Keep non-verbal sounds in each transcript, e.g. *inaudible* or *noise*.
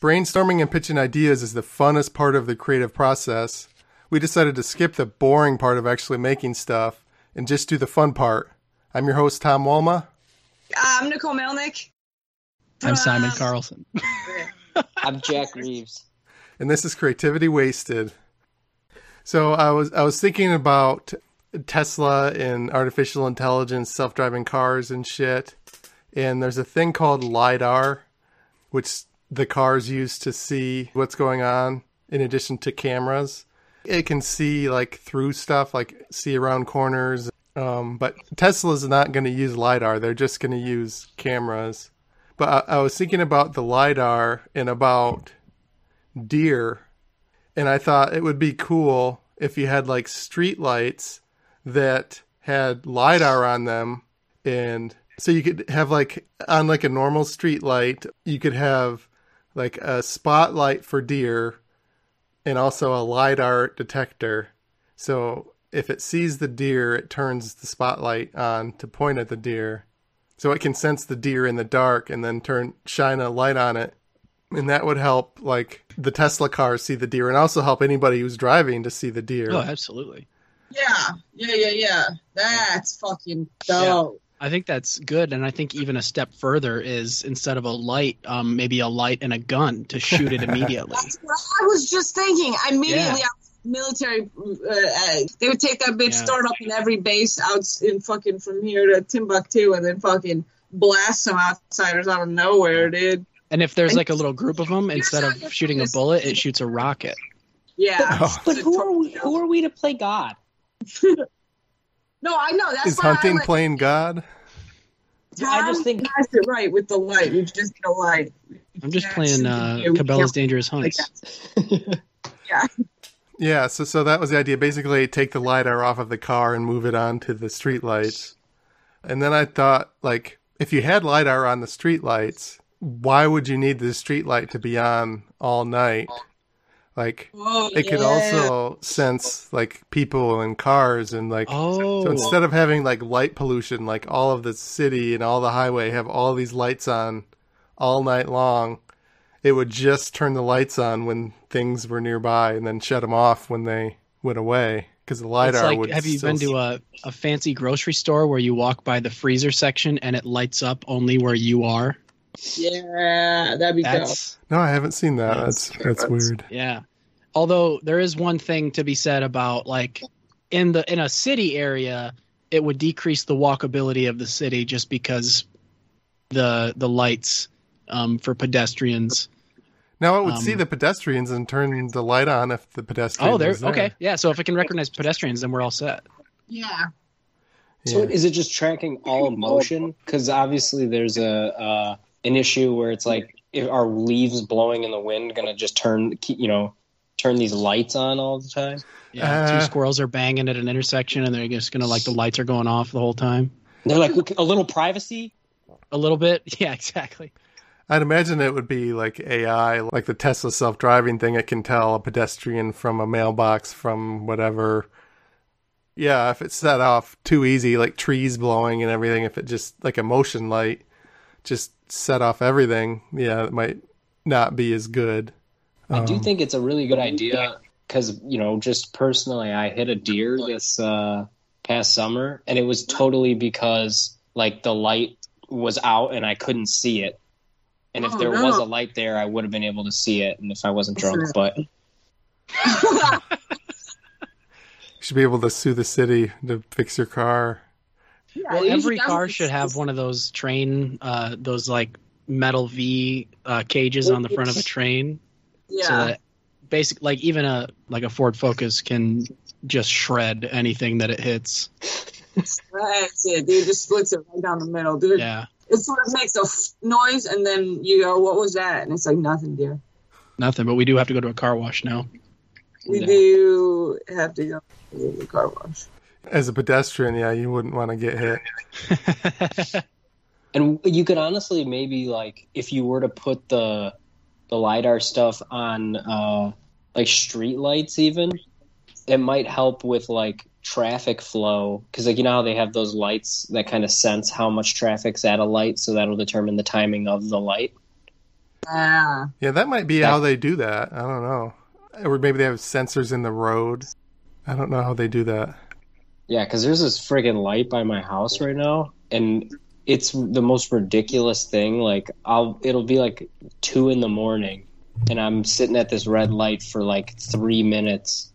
brainstorming and pitching ideas is the funnest part of the creative process, we decided to skip the boring part of actually making stuff and just do the fun part. I'm your host, Tom Walma. Uh, I'm Nicole Melnick. I'm Simon um, Carlson. *laughs* I'm Jack Reeves. And this is Creativity Wasted. So I was I was thinking about Tesla and artificial intelligence, self-driving cars and shit. And there's a thing called lidar, which the cars use to see what's going on in addition to cameras. It can see like through stuff, like see around corners. Um, but Tesla's not going to use lidar; they're just going to use cameras. But I, I was thinking about the lidar and about deer, and I thought it would be cool if you had like street lights that had lidar on them, and so you could have like on like a normal street light, you could have like a spotlight for deer and also a lidar detector. So if it sees the deer, it turns the spotlight on to point at the deer. So it can sense the deer in the dark and then turn shine a light on it. And that would help like the Tesla cars see the deer and also help anybody who's driving to see the deer. Oh, absolutely. Yeah, yeah, yeah, yeah. That's fucking dope. I think that's good, and I think even a step further is instead of a light, um, maybe a light and a gun to shoot it *laughs* immediately. That's what I was just thinking. Immediately, Yeah. military, uh, uh, they would take that bitch, Yeah. start up in every base out in fucking from here to Timbuktu, and then fucking blast some outsiders out of nowhere, dude. and if there's And- like a little group of them, instead of shooting a bullet, it shoots a rocket. Yeah. Oh. But *laughs* who are we? Who are we to play God? *laughs* No, I know. That's Is why hunting like, playing God? I just think- Tom has it right with the light. We just need a light. I'm just Yeah, playing shooting uh, Cabela's Dangerous like Hunts. *laughs* Yeah. Yeah, so so that was the idea. Basically, take the lidar off of the car and move it onto the street lights. And then I thought, like, if you had lidar on the street lights, why would you need the street light to be on all night? Like, Oh, it could yeah. also sense like people and cars and like. Oh, So instead of having like light pollution, like all of the city and all the highway have all these lights on all night long, it would just turn the lights on when things were nearby and then shut them off when they went away because the lidar like would. have you still been to a, a fancy grocery store where you walk by the freezer section and it lights up only where you are? Yeah, that'd be dope. That's No, I haven't seen that. That's that's weird. Yeah. Although there is one thing to be said about like in the in a city area, it would decrease the walkability of the city just because the the lights um, for pedestrians. Now it would Um, see the pedestrians and turn the light on if the pedestrian. Oh, there. there. Okay, yeah. So if it can recognize pedestrians, then we're all set. Yeah. So Yeah. is it just tracking all motion? Because obviously there's a uh, an issue where it's like, if are leaves blowing in the wind going to just turn, you know, turn these lights on all the time? Yeah, Uh, two squirrels are banging at an intersection, and they're just gonna like the lights are going off the whole time. They're like a little privacy. A little bit, *laughs* yeah, exactly. I'd imagine it would be like AI, like the Tesla self driving thing. It can tell a pedestrian from a mailbox from whatever. Yeah, if it's set off too easy, like trees blowing and everything, if it just like a motion light just set off everything, yeah, it might not be as good. I do Um, think it's a really good idea because you know, just personally, I hit a deer this uh, past summer, and it was totally because like the light was out and I couldn't see it. And if Oh, there no. was a light there, I would have been able to see it, and if I wasn't drunk. But *laughs* You should be able to sue the city to fix your car. Well, every car should have one of those train, uh, those like metal V uh, cages on the front of a train. Yeah. so that basic like even a like a Ford Focus can just shred anything that it hits. That's it, dude. Just splits it right down the middle, dude. Yeah, It sort of makes a f- noise, and then you go, "What was that?" And it's like nothing, dear. nothing. But we do have to go to a car wash now. We Yeah. do have to go to the car wash. As a pedestrian, yeah, you wouldn't want to get hit. *laughs* and you could honestly maybe like if you were to put the the lidar stuff on uh, like street lights, even it might help with like traffic flow because like you know how they have those lights that kind of sense how much traffic's at a light, so that'll determine the timing of the light. Yeah. Yeah, that might be Yeah. how they do that. I don't know. Or maybe they have sensors in the road. I don't know how they do that. Yeah, because there's this friggin' light by my house right now, and it's the most ridiculous thing. Like, I'll it'll be like two in the morning, and I'm sitting at this red light for like three minutes,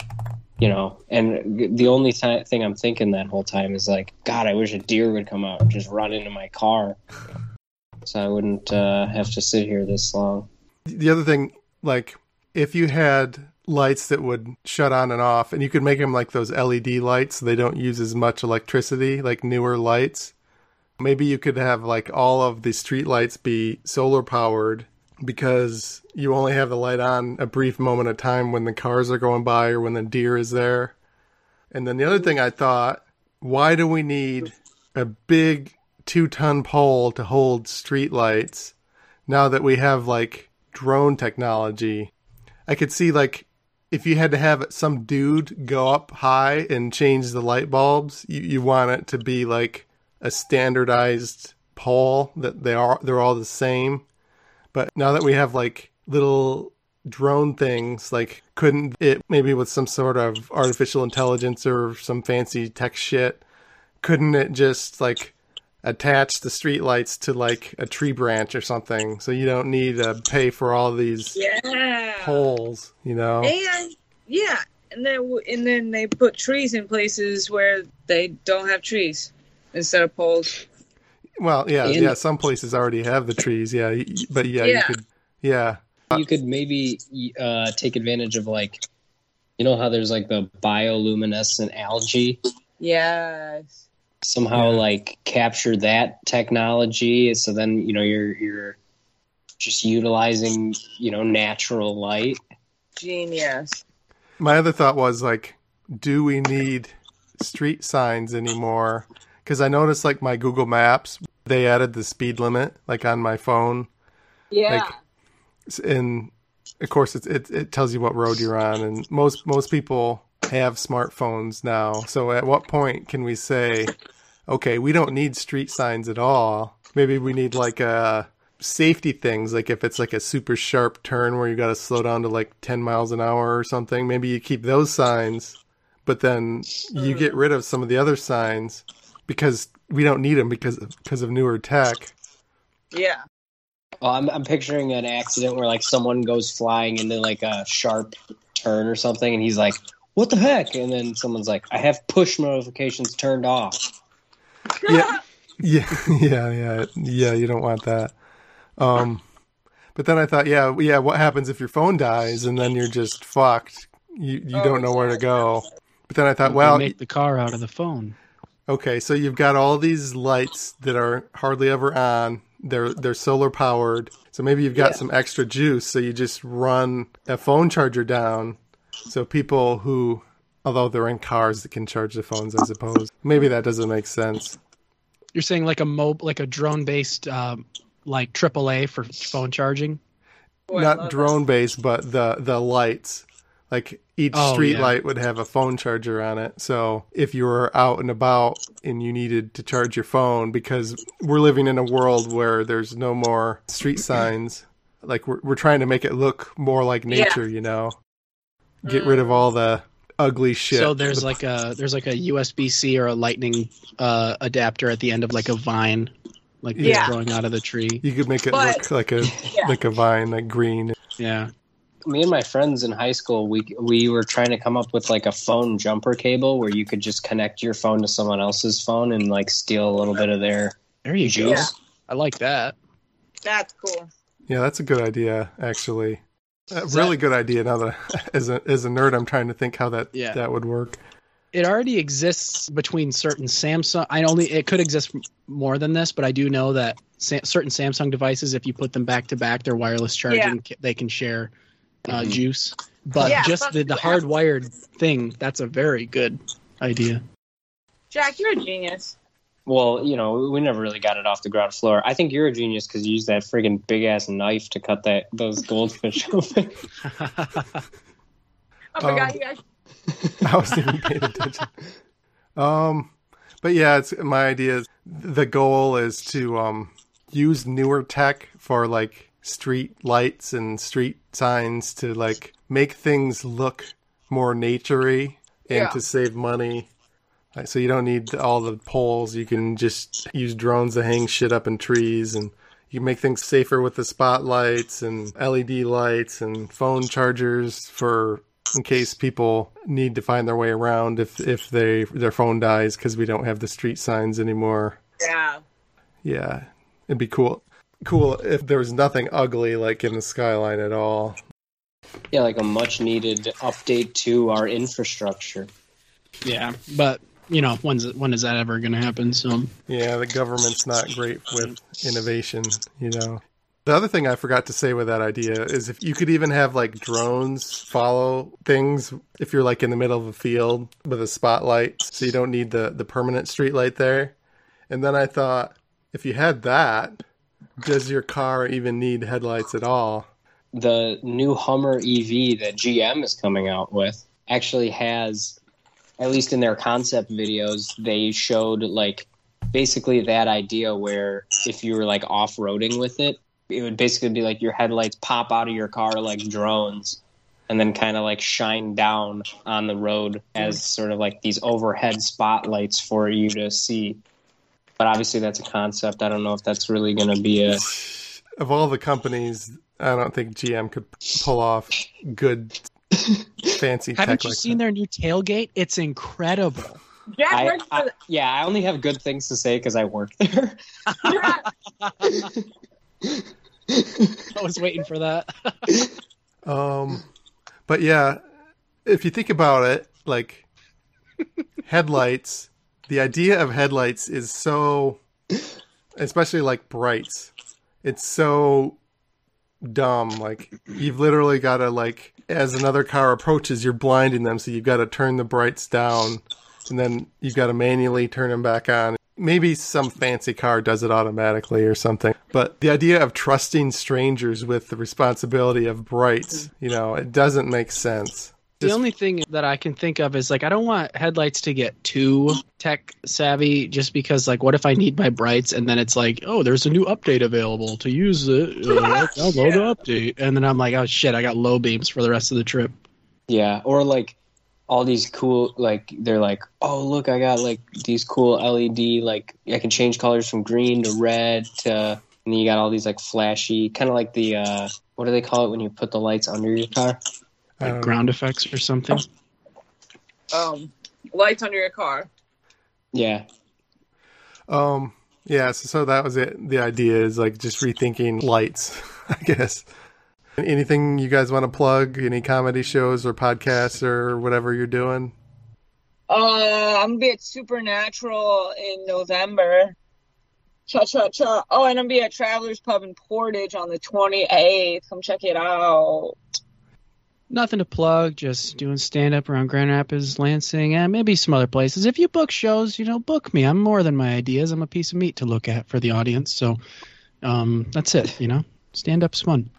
you know. And the only ti thing I'm thinking that whole time is like, God, I wish a deer would come out and just run into my car, so I wouldn't uh, have to sit here this long. The other thing, like, if you had lights that would shut on and off, and you could make them like those LED lights, so they don't use as much electricity, like newer lights. Maybe you could have like all of the street lights be solar powered because you only have the light on a brief moment of time when the cars are going by or when the deer is there. And then the other thing I thought, why do we need a big two ton pole to hold street lights now that we have like drone technology? I could see like if you had to have some dude go up high and change the light bulbs, you, you want it to be like a standardized pole that they are they're all the same. But now that we have like little drone things, like couldn't it maybe with some sort of artificial intelligence or some fancy tech shit, couldn't it just like attach the street lights to like a tree branch or something so you don't need to pay for all these Yeah. poles, you know? And yeah, and then and then they put trees in places where they don't have trees instead of poles. Well, yeah, And- yeah. Some places already have the trees, yeah. y- y- But yeah, you Yeah. could, yeah, You could maybe uh, take advantage of like, you know how there's like the bioluminescent algae. Yes. somehow Yeah. like capture that technology so then you know you're you're just utilizing you know natural light Genius. My other thought was like, do we need street signs anymore? Because I noticed like my Google Maps, they added the speed limit like on my phone, Yeah. Like- and of course it, it it tells you what road you're on, and most most people have smartphones now. So at what point can we say, okay, we don't need street signs at all? Maybe we need like a safety things like if it's like a super sharp turn where you got to slow down to like 10 miles an hour or something maybe you keep those signs but then you get mm. rid of some of the other signs because we don't need them because because of newer tech. Yeah. well, I'm, I'm picturing an accident where like someone goes flying into like a sharp turn or something and he's like what the heck? And then someone's like i have push notifications turned off. Yeah. *laughs* Yeah yeah yeah. Yeah you don't want that. Um but then i thought yeah yeah what happens if your phone dies and then you're just fucked? You you Oh, don't know where to go. but then i thought You well make the car out of the phone. Okay, so you've got all these lights that are hardly ever on. They're they're solar powered. So maybe you've got Yeah. some extra juice, so you just run a phone charger down. So people who although they're in cars that can charge the phones, I suppose. Maybe that doesn't make sense. You're saying like a mob, like a drone based, um, like AAA for phone charging. Boy, Not drone based, but the the lights. Like each Oh, street yeah. light would have a phone charger on it. So if you were out and about and you needed to charge your phone, because we're living in a world where there's no more street signs, like we're we're trying to make it look more like Yeah. nature, you know. Get rid of all the ugly shit. So there's The- like a there's like a USB C or a Lightning uh, adapter at the end of like a vine, like Yeah. growing out of the tree. you could make it But- look like a *laughs* Yeah. like a vine, like green. Yeah. Me and my friends in high school we we were trying to come up with like a phone jumper cable where you could just connect your phone to someone else's phone and like steal a little bit of their There you go. juice I like that. That's cool. Yeah, that's a good idea, actually. A Is really good idea. Now that *laughs* as a as a nerd, I'm trying to think how that Yeah. that would work. It already exists between certain Samsung. I only it could exist more than this, but I do know that sa- certain Samsung devices, if you put them back to back, their wireless charging, ca- they can share uh, Mhm. juice. But Yeah, just the, the hardwired thing, that's a very good idea. Jack, you're a genius. well you know we never really got it off the ground floor i think you're a genius because you used that friggin' big ass knife to cut that those goldfish *laughs* open I forgot Um, you guys. *laughs* I wasn't even paying attention. Um, but yeah, it's my idea. Is the goal is to um use newer tech for like street lights and street signs to like make things look more naturey and Yeah. to save money. Like, so you don't need all the poles. You can just use drones to hang shit up in trees and you can make things safer with the spotlights and LED lights and phone chargers for in case people need to find their way around if if they their phone dies because we don't have the street signs anymore. Yeah. Yeah, it'd be cool. Cool if there was nothing ugly like in the skyline at all. Yeah, like a much needed update to our infrastructure. Yeah, but you know, when's it, when is that ever going to happen? So Yeah, the government's not great with innovation, you know. The other thing I forgot to say with that idea is if you could even have like drones follow things if you're like in the middle of a field with a spotlight, so you don't need the the permanent street light there. And then I thought if you had that, does your car even need headlights at all? The new Hummer EV that GM is coming out with actually has, at least in their concept videos, they showed like basically that idea where if you were like off roading with it, it would basically be like your headlights pop out of your car like drones and then kind of like shine down on the road as sort of like these overhead spotlights for you to see. But obviously, that's a concept. I don't know if that's really going to be a. Of all the companies, I don't think GM could pull off good *laughs* fancy haven't you like seen that. their new tailgate? It's incredible. Jack I, I, yeah, I only have good things to say because I work there. *laughs* I was waiting for that. *laughs* Um, but yeah, if you think about it, like headlights, the idea of headlights is so, especially like brights, it's so dumb. Like you've literally got to like, as another car approaches, you're blinding them, so you've got to turn the brights down, and then you've got to manually turn them back on. Maybe some fancy car does it automatically or something. But the idea of trusting strangers with the responsibility of brights, you know, it doesn't make sense. The only thing that I can think of is like I don't want headlights to get too tech savvy just because like what if I need my brights and then it's like oh there's a new update available to use it *laughs* uh, download the update and then I'm like oh shit I got low beams for the rest of the trip. Yeah, or like all these cool like they're like, "Oh, look, I got like these cool LED like I can change colors from green to red to and then you got all these like flashy kind of like the uh what do they call it when you put the lights under your car? I Like don't ground effects or something. um, lights under your car. Yeah. Um, yeah, so, so that was it. The idea is like just rethinking lights, *laughs* I guess. Anything you guys want to plug? Any comedy shows or podcasts or whatever you're doing? Uh, I'm gonna be at Supernatural in November. Cha cha cha. Oh, and I'm gonna be at Travelers Pub in Portage on the 28th. Come check it out. Nothing to plug, just doing stand up around Grand Rapids, Lansing, and maybe some other places. If you book shows, you know, book me. I'm more than my ideas. I'm a piece of meat to look at for the audience. So um, that's it, you know. Stand up's fun.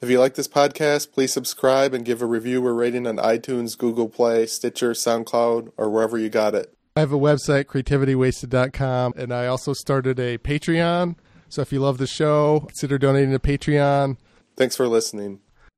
If you like this podcast, please subscribe and give a review or rating on iTunes, Google Play, Stitcher, SoundCloud, or wherever you got it. I have a website, creativitywasted.com, and I also started a Patreon. So if you love the show, consider donating to Patreon. Thanks for listening.